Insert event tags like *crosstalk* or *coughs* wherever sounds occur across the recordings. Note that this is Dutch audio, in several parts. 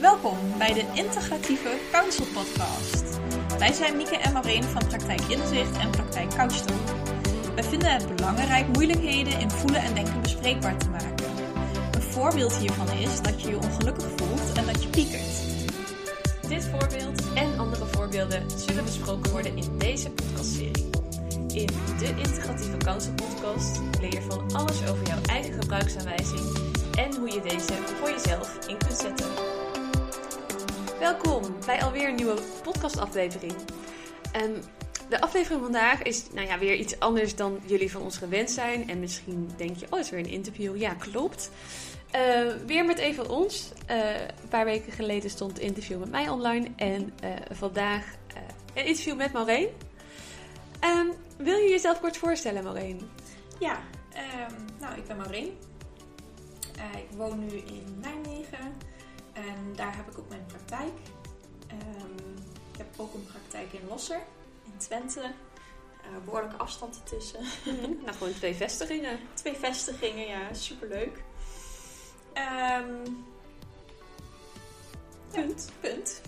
Welkom bij de Integratieve Counsel Podcast. Wij zijn Mieke en Maureen van Praktijk Inzicht en Praktijk Couchtalk. Wij vinden het belangrijk moeilijkheden in voelen en denken bespreekbaar te maken. Een voorbeeld hiervan is dat je je ongelukkig voelt en dat je piekert. Dit voorbeeld en andere voorbeelden zullen besproken worden in deze podcastserie. In de Integratieve Counsel Podcast leer je van alles over jouw eigen gebruiksaanwijzing en hoe je deze voor jezelf in kunt zetten. Welkom bij alweer een nieuwe podcastaflevering. Um, de aflevering vandaag is nou ja, weer iets anders dan jullie van ons gewend zijn. En misschien denk je, oh, is weer een interview. Ja, klopt. Uh, weer met even ons. Uh, een paar weken geleden stond het interview met mij online. En uh, vandaag een interview met Maureen. Um, wil je jezelf kort voorstellen, Maureen? Ja, um, nou, ik ben Maureen. ik woon nu in Nijmegen. Ook een praktijk in Losser, in Twente. Uh, behoorlijke afstand ertussen. Mm, nou, gewoon twee vestigingen. Twee vestigingen, ja, superleuk. Um, punt. Ja, punt.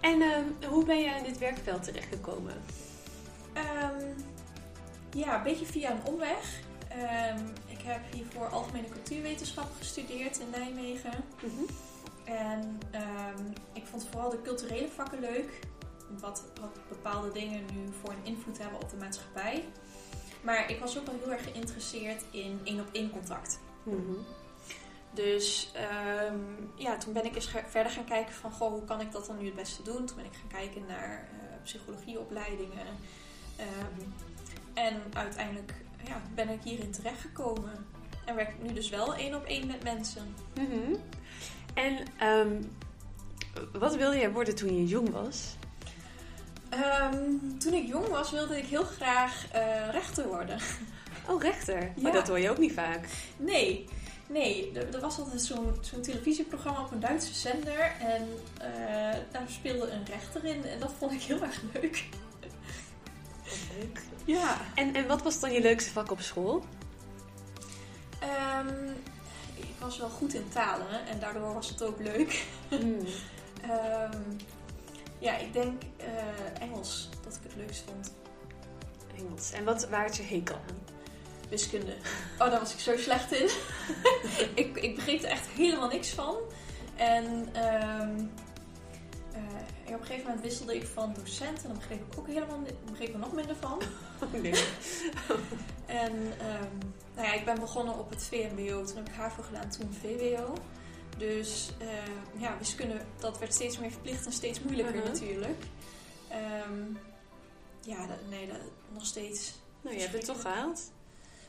En um, hoe ben je in dit werkveld terechtgekomen? Um, ja, een beetje via een omweg. ik heb hiervoor algemene cultuurwetenschap gestudeerd in Nijmegen. Mm -hmm. En ik vond vooral de culturele vakken leuk. Wat, wat bepaalde dingen nu voor een invloed hebben op de maatschappij. Maar ik was ook wel heel erg geïnteresseerd in één op één contact. -hmm. Dus um, ja, toen ben ik eens verder gaan kijken van, goh, hoe kan ik dat dan nu het beste doen? Toen ben ik gaan kijken naar uh, psychologieopleidingen. Um, en uiteindelijk ja, ben ik hierin terechtgekomen. En werk ik nu dus wel één op één met mensen. -hmm. En um, wat wilde jij worden toen je jong was? Toen ik jong was wilde ik heel graag uh, rechter worden. *laughs* Oh, rechter? Ja. Maar dat hoor je ook niet vaak. Nee. Nee, er, er was altijd zo'n zo'n televisieprogramma op een Duitse zender. En uh, daar speelde een rechter in. En dat vond ik heel erg leuk. Leuk. *laughs* Ja. En, en wat was dan je leukste vak op school? Um, ik was wel goed in talen. En daardoor was het ook leuk. Mm. um, *laughs* ja, ik denk uh, Engels dat ik het leukst vond. Engels. En wat, waar had je hekel aan? wiskunde. Oh, daar was ik zo slecht in. *laughs* ik, ik begreep er echt helemaal niks van. En um, uh, op een gegeven moment wisselde ik van docent en dan begreep ik ook helemaal begreep er nog minder van. *laughs* nee. en um, nou ja, ik ben begonnen op het VMBO, toen heb ik HAVO gedaan, toen VWO. Dus uh, ja, wiskunde, dat werd steeds meer verplicht en steeds moeilijker uh -huh. natuurlijk. Um, ja, dat, nee, dat, nog steeds. Nou, je hebt het toch gehaald?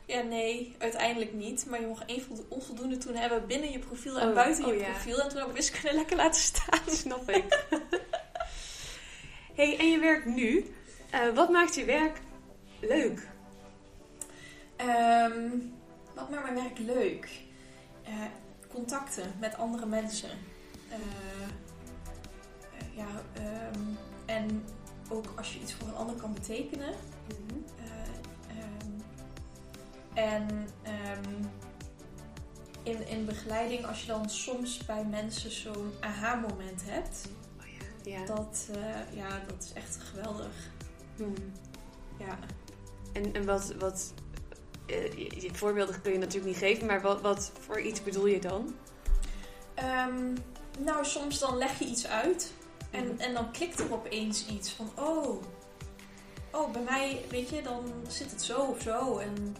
Ja, nee, uiteindelijk niet. Maar je mocht één onvoldoende toen hebben binnen je profiel en oh, buiten je oh, profiel. Ja. En toen heb ik wiskunde lekker laten staan. *laughs* Snap ik. *laughs* hey, en je werk nu. Uh, wat maakt je werk leuk? Um, wat maakt mijn werk leuk? Contacten met andere mensen. Uh, ja, um, en ook als je iets voor een ander kan betekenen. Mm -hmm. En um, in, in begeleiding, als je dan soms bij mensen zo'n aha-moment hebt, oh ja. Ja. Dat, uh, ja, dat is echt geweldig. Hmm. Ja. En, en wat, wat uh, voorbeelden kun je natuurlijk niet geven, maar wat, wat voor iets bedoel je dan? Um, nou, soms dan leg je iets uit en, mm. en dan klikt er opeens iets van, oh, oh, bij mij, weet je, dan zit het zo of zo. En mm.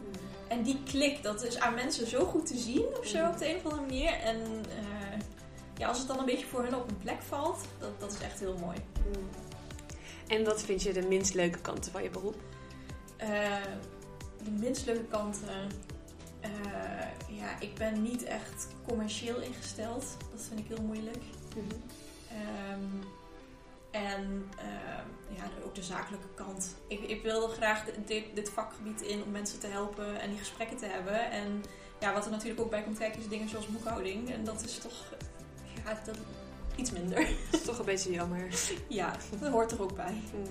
En die klik, dat is aan mensen zo goed te zien of zo op de een of andere manier. En uh, ja, als het dan een beetje voor hun op een plek valt, dat, dat is echt heel mooi. En wat vind je de minst leuke kanten van je beroep? Uh, de minst leuke kanten. Uh, ja, ik ben niet echt commercieel ingesteld. Dat vind ik heel moeilijk. Mm -hmm. um, en uh, ja, ook de zakelijke kant. Ik, ik wilde graag dit, dit, vakgebied in om mensen te helpen en die gesprekken te hebben. En ja, wat er natuurlijk ook bij komt kijken is dingen zoals boekhouding. En dat is toch ja, dat, iets minder. Dat is toch een beetje jammer. *laughs* ja, dat hoort er ook bij. Mm.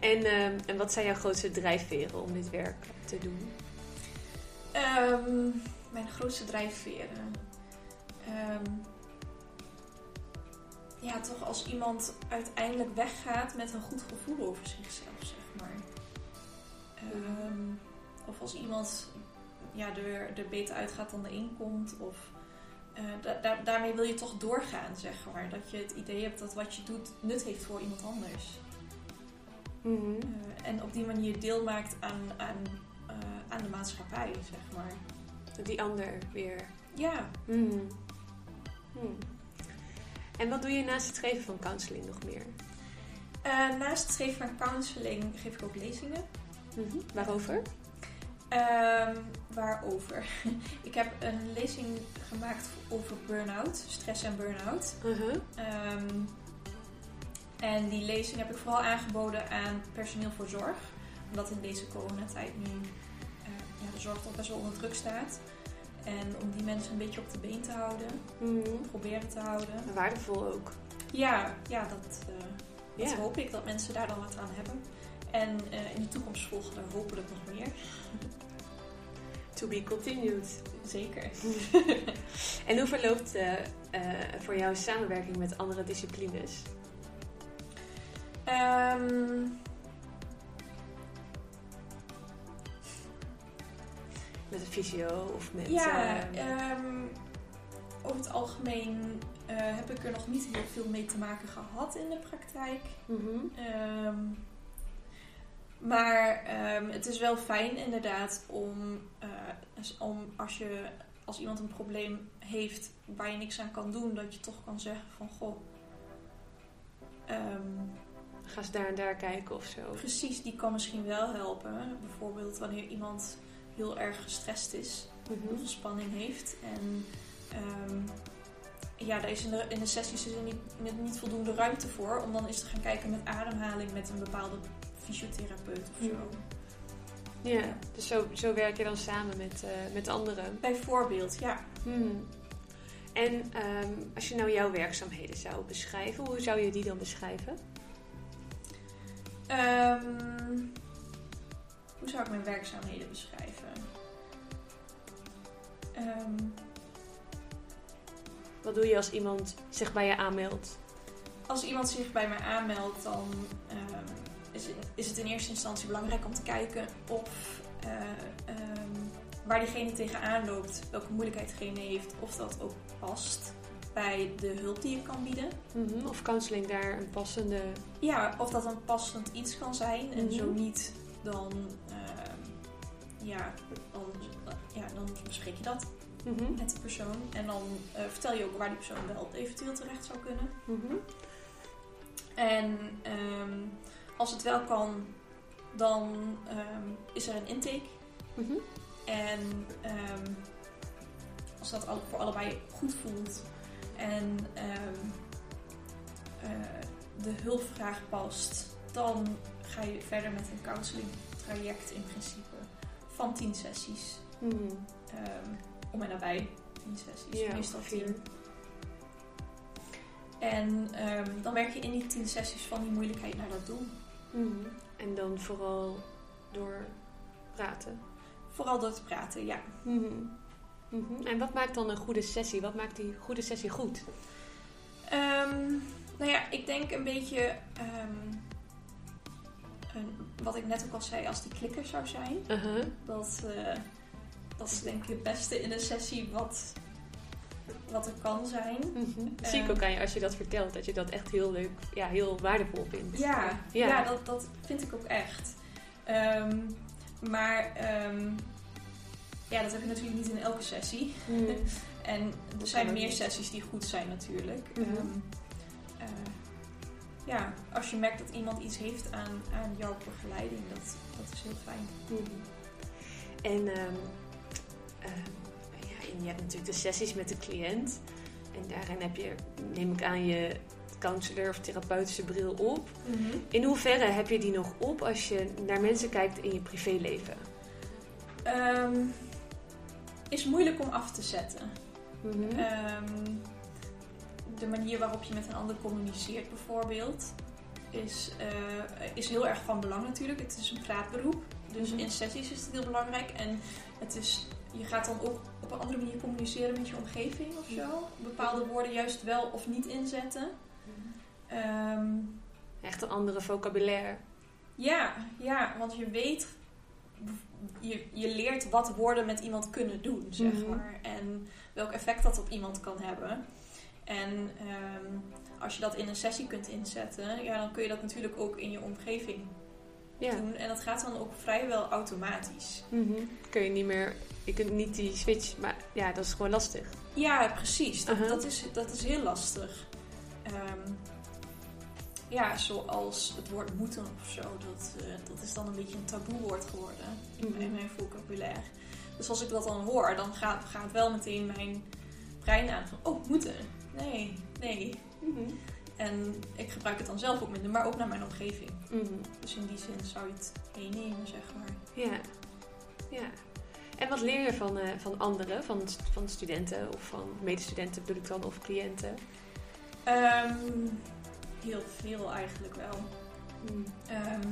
En, uh, en wat zijn jouw grootste drijfveren om dit werk te doen? Um, mijn grootste drijfveren. Um, ja, toch als iemand uiteindelijk weggaat met een goed gevoel over zichzelf, zeg maar. Ehm, of als iemand ja, er, er beter uitgaat dan erin komt. Of, eh, da- da- daarmee wil je toch doorgaan, zeg maar. Dat je het idee hebt dat wat je doet nut heeft voor iemand anders. Mhm. Eh, en op die manier deel maakt aan, aan, eh, aan de maatschappij, zeg maar. Die ander weer. Ja, Mhm. Hmm. En wat doe je naast het geven van counseling nog meer? Eh, naast het geven van counseling geef ik ook lezingen. Mhm. Waarover? Ehm, waarover? *laughs* ik heb een lezing gemaakt over burn-out, stress en burn-out. Uh-huh. Ehm, en die lezing heb ik vooral aangeboden aan personeel voor zorg. Omdat in deze coronatijd nu eh, ja, de zorg toch best wel onder druk staat. En om die mensen een beetje op de been te houden, Mhm. proberen te houden. Waardevol ook. Ja, ja dat, eh, dat hoop ik dat mensen daar dan wat aan hebben. En eh, in de toekomst volgen er hopelijk nog meer. *laughs* To be continued. Zeker. *laughs* En hoe verloopt voor jou samenwerking met andere disciplines? Ehm, Met een fysio of met... ja, eh, ehm, over het algemeen eh, heb ik er nog niet heel veel mee te maken gehad in de praktijk. mhm. Ehm, maar het is wel fijn inderdaad om, eh, als- om als, je, als iemand een probleem heeft waar je niks aan kan doen, dat je toch kan zeggen van goh. Ga eens daar en daar kijken of zo. precies, die kan misschien wel helpen. Bijvoorbeeld wanneer iemand heel erg gestrest is, heel Mhm. veel spanning heeft. En ehm, ja, daar is in de, in de sessies is er niet, niet, voldoende ruimte voor. Om dan eens te gaan kijken met ademhaling met een bepaalde fysiotherapeut of zo. Mhm. Ja, dus zo, zo werk je dan samen met, eh, met anderen. Bijvoorbeeld, ja. Hmm. En ehm, als je nou jouw werkzaamheden zou beschrijven, hoe zou je die dan beschrijven? Ehm, hoe zou ik mijn werkzaamheden beschrijven? Ehm, Wat doe je als iemand zich bij je aanmeldt? als iemand zich bij mij aanmeldt, dan ehm, is, het, is het in eerste instantie belangrijk om te kijken of eh, waar diegene tegenaan loopt, welke moeilijkheid diegene heeft, of dat ook past bij de hulp die ik kan bieden. Mhm, Of counseling daar een passende... Ja, of dat een passend iets kan zijn. En Mhm. zo niet, dan, ehm, ja, dan, ja, dan bespreek je dat Mhm, met de persoon. En dan eh, vertel je ook waar die persoon wel eventueel terecht zou kunnen. En ehm, als het wel kan, dan ehm, is er een intake. En als dat voor allebei goed voelt en ehm, eh, de hulpvraag past, dan ga je verder met een counseling traject in principe van 10 sessies. Mhm. Ehm, om en nabij 10 sessies, Ja, meestal ongeveer. 10. En ehm, dan werk je in die 10 sessies van die moeilijkheid naar dat doel. Mhm. En dan vooral door praten. Vooral door te praten, ja. Mhm. En wat maakt dan een goede sessie? Wat maakt die goede sessie goed? Ehm, nou ja, ik denk een beetje ehm, een- wat ik net ook al zei, als die klikker zou zijn. Uh-huh. Dat, eh, dat is denk ik het beste in een sessie wat, wat er kan zijn. Mhm. Zie ik ook aan je als je dat vertelt, dat je dat echt heel leuk, ja, heel waardevol vindt. Ja, Ja. ja. dat, dat vind ik ook echt. Ehm, maar ja, dat heb je natuurlijk niet in elke sessie. Mhm. *laughs* En er zijn meer sessies die goed zijn natuurlijk. Mhm. Ehm, eh, ja, als je merkt dat iemand iets heeft aan, aan jouw begeleiding, dat, dat is heel fijn. Mhm. En ehm, ehm, ja, en je hebt natuurlijk de sessies met de cliënt. En daarin heb je, neem ik aan, je counselor of therapeutische bril op. In hoeverre heb je die nog op als je naar mensen kijkt in je privéleven? Ehm, is moeilijk om af te zetten. Mhm. Ehm, de manier waarop je met een ander communiceert bijvoorbeeld is, eh, is heel erg van belang natuurlijk. Het is een praatberoep. Dus Mhm. in sessies is het heel belangrijk. En het is, je gaat dan ook op een andere manier communiceren met je omgeving of zo. Bepaalde woorden juist wel of niet inzetten. Ehm, Echt een andere vocabulaire. ja, ja, want je weet, je, je leert wat woorden met iemand kunnen doen, zeg Mhm. maar. En welk effect dat op iemand kan hebben. En ehm, als je dat in een sessie kunt inzetten, ja, dan kun je dat natuurlijk ook in je omgeving Ja. doen. En dat gaat dan ook vrijwel automatisch. Mhm. Kun je niet meer, je kunt niet die switch, maar ja, dat is gewoon lastig. Ja, precies. Dat, Uh-huh. dat, is, dat is heel lastig. Ehm, ja, zoals het woord moeten of zo. Dat, eh, dat is dan een beetje een taboewoord geworden in, Mhm. in mijn vocabulaire. Dus als ik dat dan hoor, dan gaat, gaat wel meteen mijn brein aan van... Oh, moeten. Nee, nee. Mhm. En ik gebruik het dan zelf ook minder, maar ook naar mijn omgeving. Mhm. Dus in die zin zou je het meenemen, zeg maar. Ja. ja. En wat leer je van, eh, van anderen, van, van studenten of van medestudenten bedoel ik dan, of cliënten? Ehm, heel veel eigenlijk wel. Mhm. Ehm,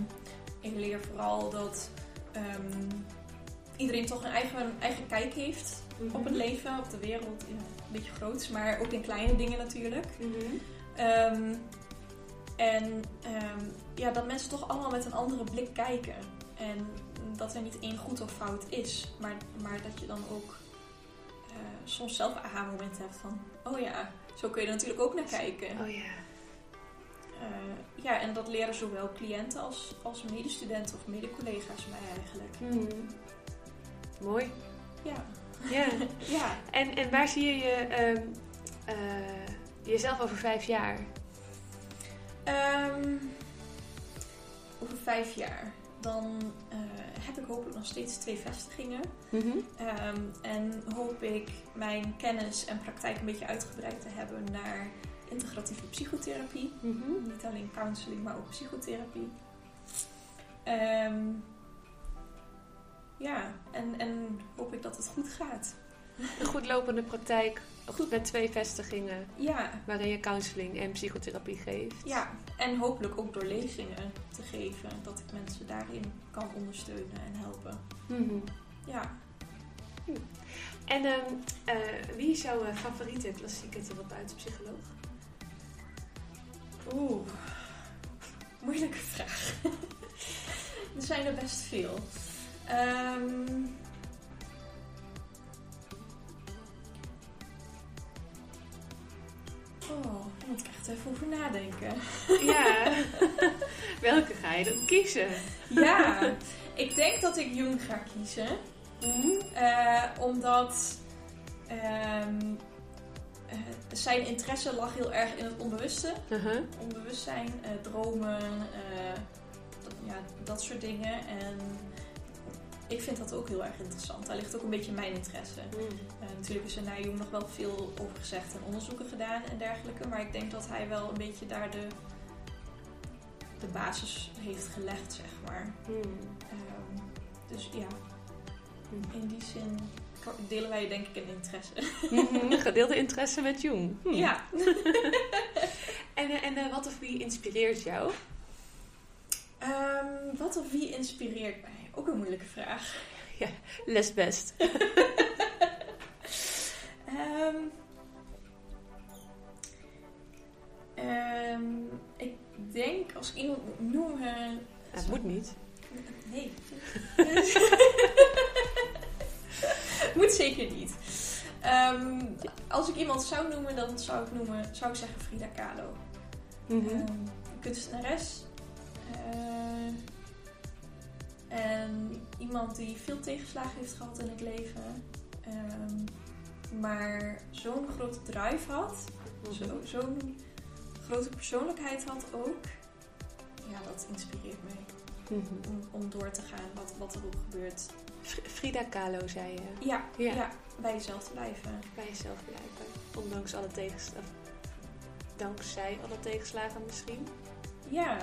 ik leer vooral dat ehm, iedereen toch een eigen, eigen kijk heeft op het leven, op de wereld. Een beetje groots, maar ook in kleine dingen natuurlijk. Mhm. Ehm, en ja, dat mensen toch allemaal met een andere blik kijken. En dat er niet één goed of fout is, maar, maar dat je dan ook eh, soms zelf aha-moment hebt van... Oh ja, zo kun je er natuurlijk ook naar kijken. Oh ja. Eh, ja, en dat leren zowel cliënten als, als medestudenten of medecollega's mij eigenlijk. Mhm. Mooi. Ja. Ja. *laughs* ja. En, en waar zie je je, ehm, eh, jezelf over vijf jaar? Ehm, over vijf jaar. Dan eh, heb ik hopelijk nog steeds twee vestigingen. Mhm. Ehm, en hoop ik mijn kennis en praktijk een beetje uitgebreid te hebben naar integratieve psychotherapie. Mhm. Niet alleen counseling, maar ook psychotherapie. Ehm, ja, en, en hoop ik dat het goed gaat. Een goed lopende praktijk, goed met twee vestigingen, Ja, waarin je counseling en psychotherapie geeft. ja, en hopelijk ook door lezingen te geven, dat ik mensen daarin kan ondersteunen en helpen. Mhm. Ja, En ehm, eh, wie is jouw eh, favoriete klassieke therapeut-psycholoog? Oeh, moeilijke vraag. *laughs* er zijn er best veel. Ehm, oh, daar moet ik echt even over nadenken. Ja. *laughs* Welke ga je dan kiezen? Ja, ik denk dat ik Jung ga kiezen. Eh, omdat ehm, eh, zijn interesse lag heel erg in het onbewuste. Uh-huh. Onbewustzijn, eh, dromen, eh, dat, ja, dat soort dingen. En ik vind dat ook heel erg interessant. Daar ligt ook een beetje mijn interesse. Eh, natuurlijk is er naar Jung nog wel veel over gezegd en onderzoeken gedaan en dergelijke. Maar ik denk dat hij wel een beetje daar de, de basis heeft gelegd, zeg maar. Hmm. Ehm, dus ja, Hmm. in die zin delen wij denk ik een interesse. Mhm, Gedeelde interesse met Jung. Hmm. Ja. *laughs* En, eh, en eh, wat of wie inspireert jou? Ehm, wat of wie inspireert mij? Ook een moeilijke vraag. *laughs* Les best. *laughs* Ehm, ehm, ik denk als iemand moet noemen. Het moet niet. Nee. *laughs* moet zeker niet. Ehm, als ik iemand zou noemen, dan zou ik, noemen, zou ik zeggen Frida Kahlo. Mhm. Ehm, kunstenares. Eh, en iemand die veel tegenslagen heeft gehad in het leven. Ehm, maar zo'n grote drive had. Zo, zo'n grote persoonlijkheid had ook. Ja, dat inspireert mij. Mhm. Om, om door te gaan wat, wat er ook gebeurt. Fr- Frida Kahlo zei je. Ja, Ja. ja. bij jezelf blijven. Bij jezelf blijven. Ondanks alle tegenslagen. Dankzij alle tegenslagen misschien. Ja.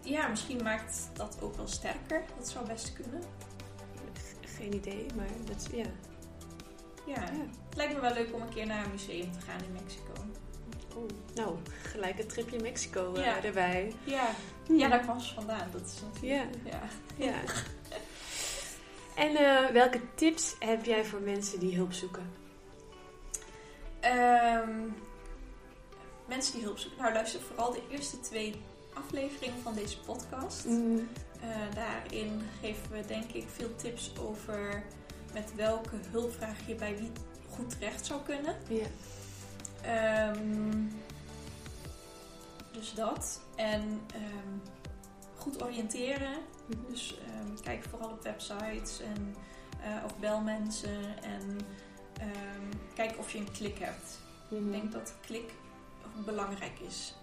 Ja, misschien maakt dat ook wel sterker. Dat zou best kunnen. Geen idee, maar dat ja. Ja. ja. Het lijkt me wel leuk om een keer naar een museum te gaan in Mexico. Oeh. Nou, gelijk een tripje Mexico eh, Ja. erbij. Ja, ja daar kwam ze vandaan. Dat is natuurlijk... Ja. Ja. *laughs* En eh, welke tips heb jij voor mensen die hulp zoeken? Ehm, mensen die hulp zoeken. Nou, luister vooral de eerste twee afleveringen van deze podcast. Mm, Eh, daarin geven we denk ik veel tips over met welke hulpvraag je bij wie goed terecht zou kunnen. ja. Ehm, dus dat. En ehm, goed oriënteren. Mhm. Dus ehm, kijk vooral op websites en, eh, of bel mensen. En ehm, kijk of je een klik hebt. Mhm. Ik denk dat klik belangrijk is.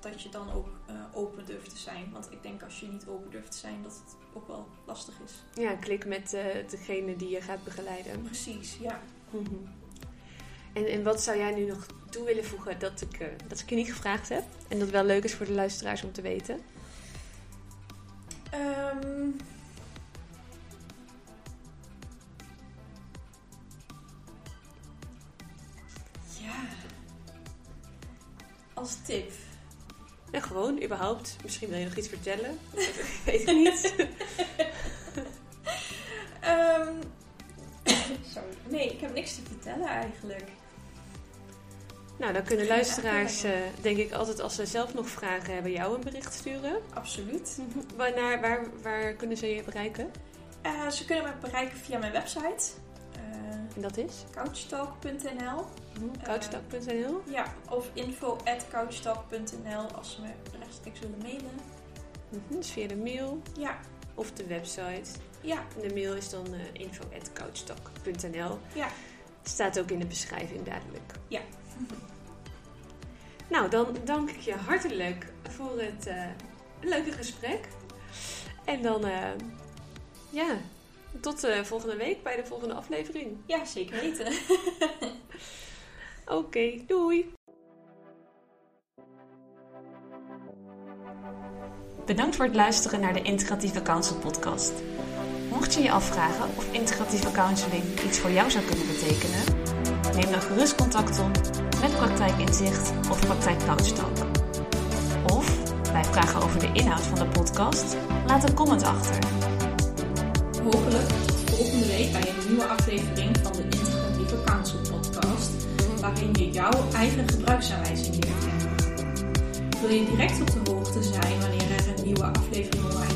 Dat je dan ook eh, open durft te zijn. Want ik denk als je niet open durft te zijn, dat het ook wel lastig is. Ja, klik met eh, degene die je gaat begeleiden. Precies, ja. Mhm. En, en wat zou jij nu nog toe willen voegen dat ik, dat ik je niet gevraagd heb? En dat wel leuk is voor de luisteraars om te weten? Ehm, ja. Als tip. Ja, gewoon, überhaupt. Misschien wil je nog iets vertellen. *laughs* Ik weet het niet. *laughs* Ehm, *coughs* sorry. Nee, ik heb niks te vertellen eigenlijk. Nou, dan kunnen luisteraars, eh, denk ik, altijd als ze zelf nog vragen hebben, jou een bericht sturen. Absoluut. *laughs* Waarnaar, waar, waar kunnen ze je bereiken? Eh, ze kunnen me bereiken via mijn website. eh En dat is? couchtalk.nl Couchtalk.nl. Ja, of info at couchtalk.nl als ze me rechtstreeks willen mailen. Mhm, Dus via de mail Ja, of de website. ja, En de mail is dan info.couchtalk.nl. ja. Staat ook in de beschrijving duidelijk. Ja. *laughs* Nou, dan dank ik je hartelijk voor het eh, leuke gesprek. En dan, eh, ja, tot uh, volgende week bij de volgende aflevering. Ja, zeker weten. *laughs* Oké, okay, doei! Bedankt voor het luisteren naar de Integratieve Counsel podcast. Mocht je je afvragen of integratieve counseling iets voor jou zou kunnen betekenen, neem dan gerust contact op met Praktijk Inzicht of Praktijk Couchtalk. Of bij vragen over de inhoud van de podcast, laat een comment achter. Hopelijk volgende week bij een nieuwe aflevering van de Integratieve Counsel podcast, waarin je jouw eigen gebruiksaanwijzing leert kennen. Wil je direct op de hoogte zijn wanneer er een nieuwe aflevering online